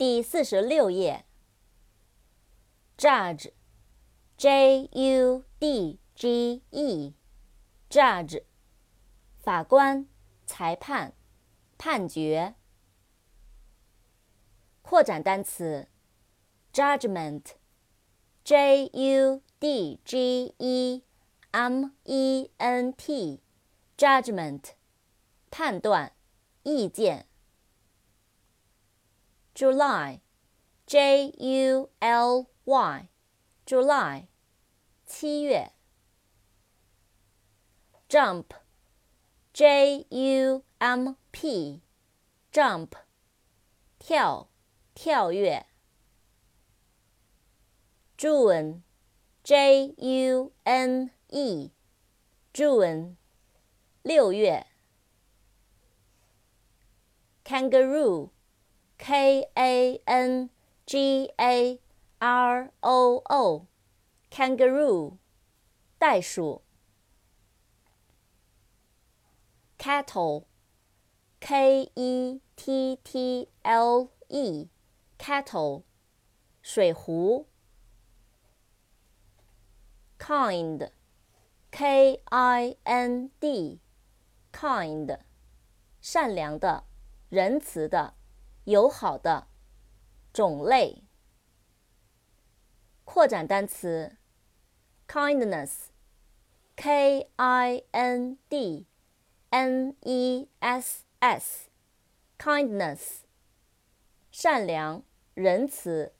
第四十六页。Judge，J U D G E，Judge，法官、裁判、判决。扩展单词，Judgment，J U D G E M E N T，Judgment，判断、意见。July，J U L Y，July，七月。Jump，J U M P，Jump，跳，跳跃。June，J U N E，June，六月。Kangaroo。 K A N G A R O O，kangaroo，袋鼠。Kettle，K E T T L E，kettle，水壶。Kind，K I N D，kind，善良的，仁慈的。 友好的种类。扩展单词，kindness，k i n d n e s s，kindness，善良、仁慈。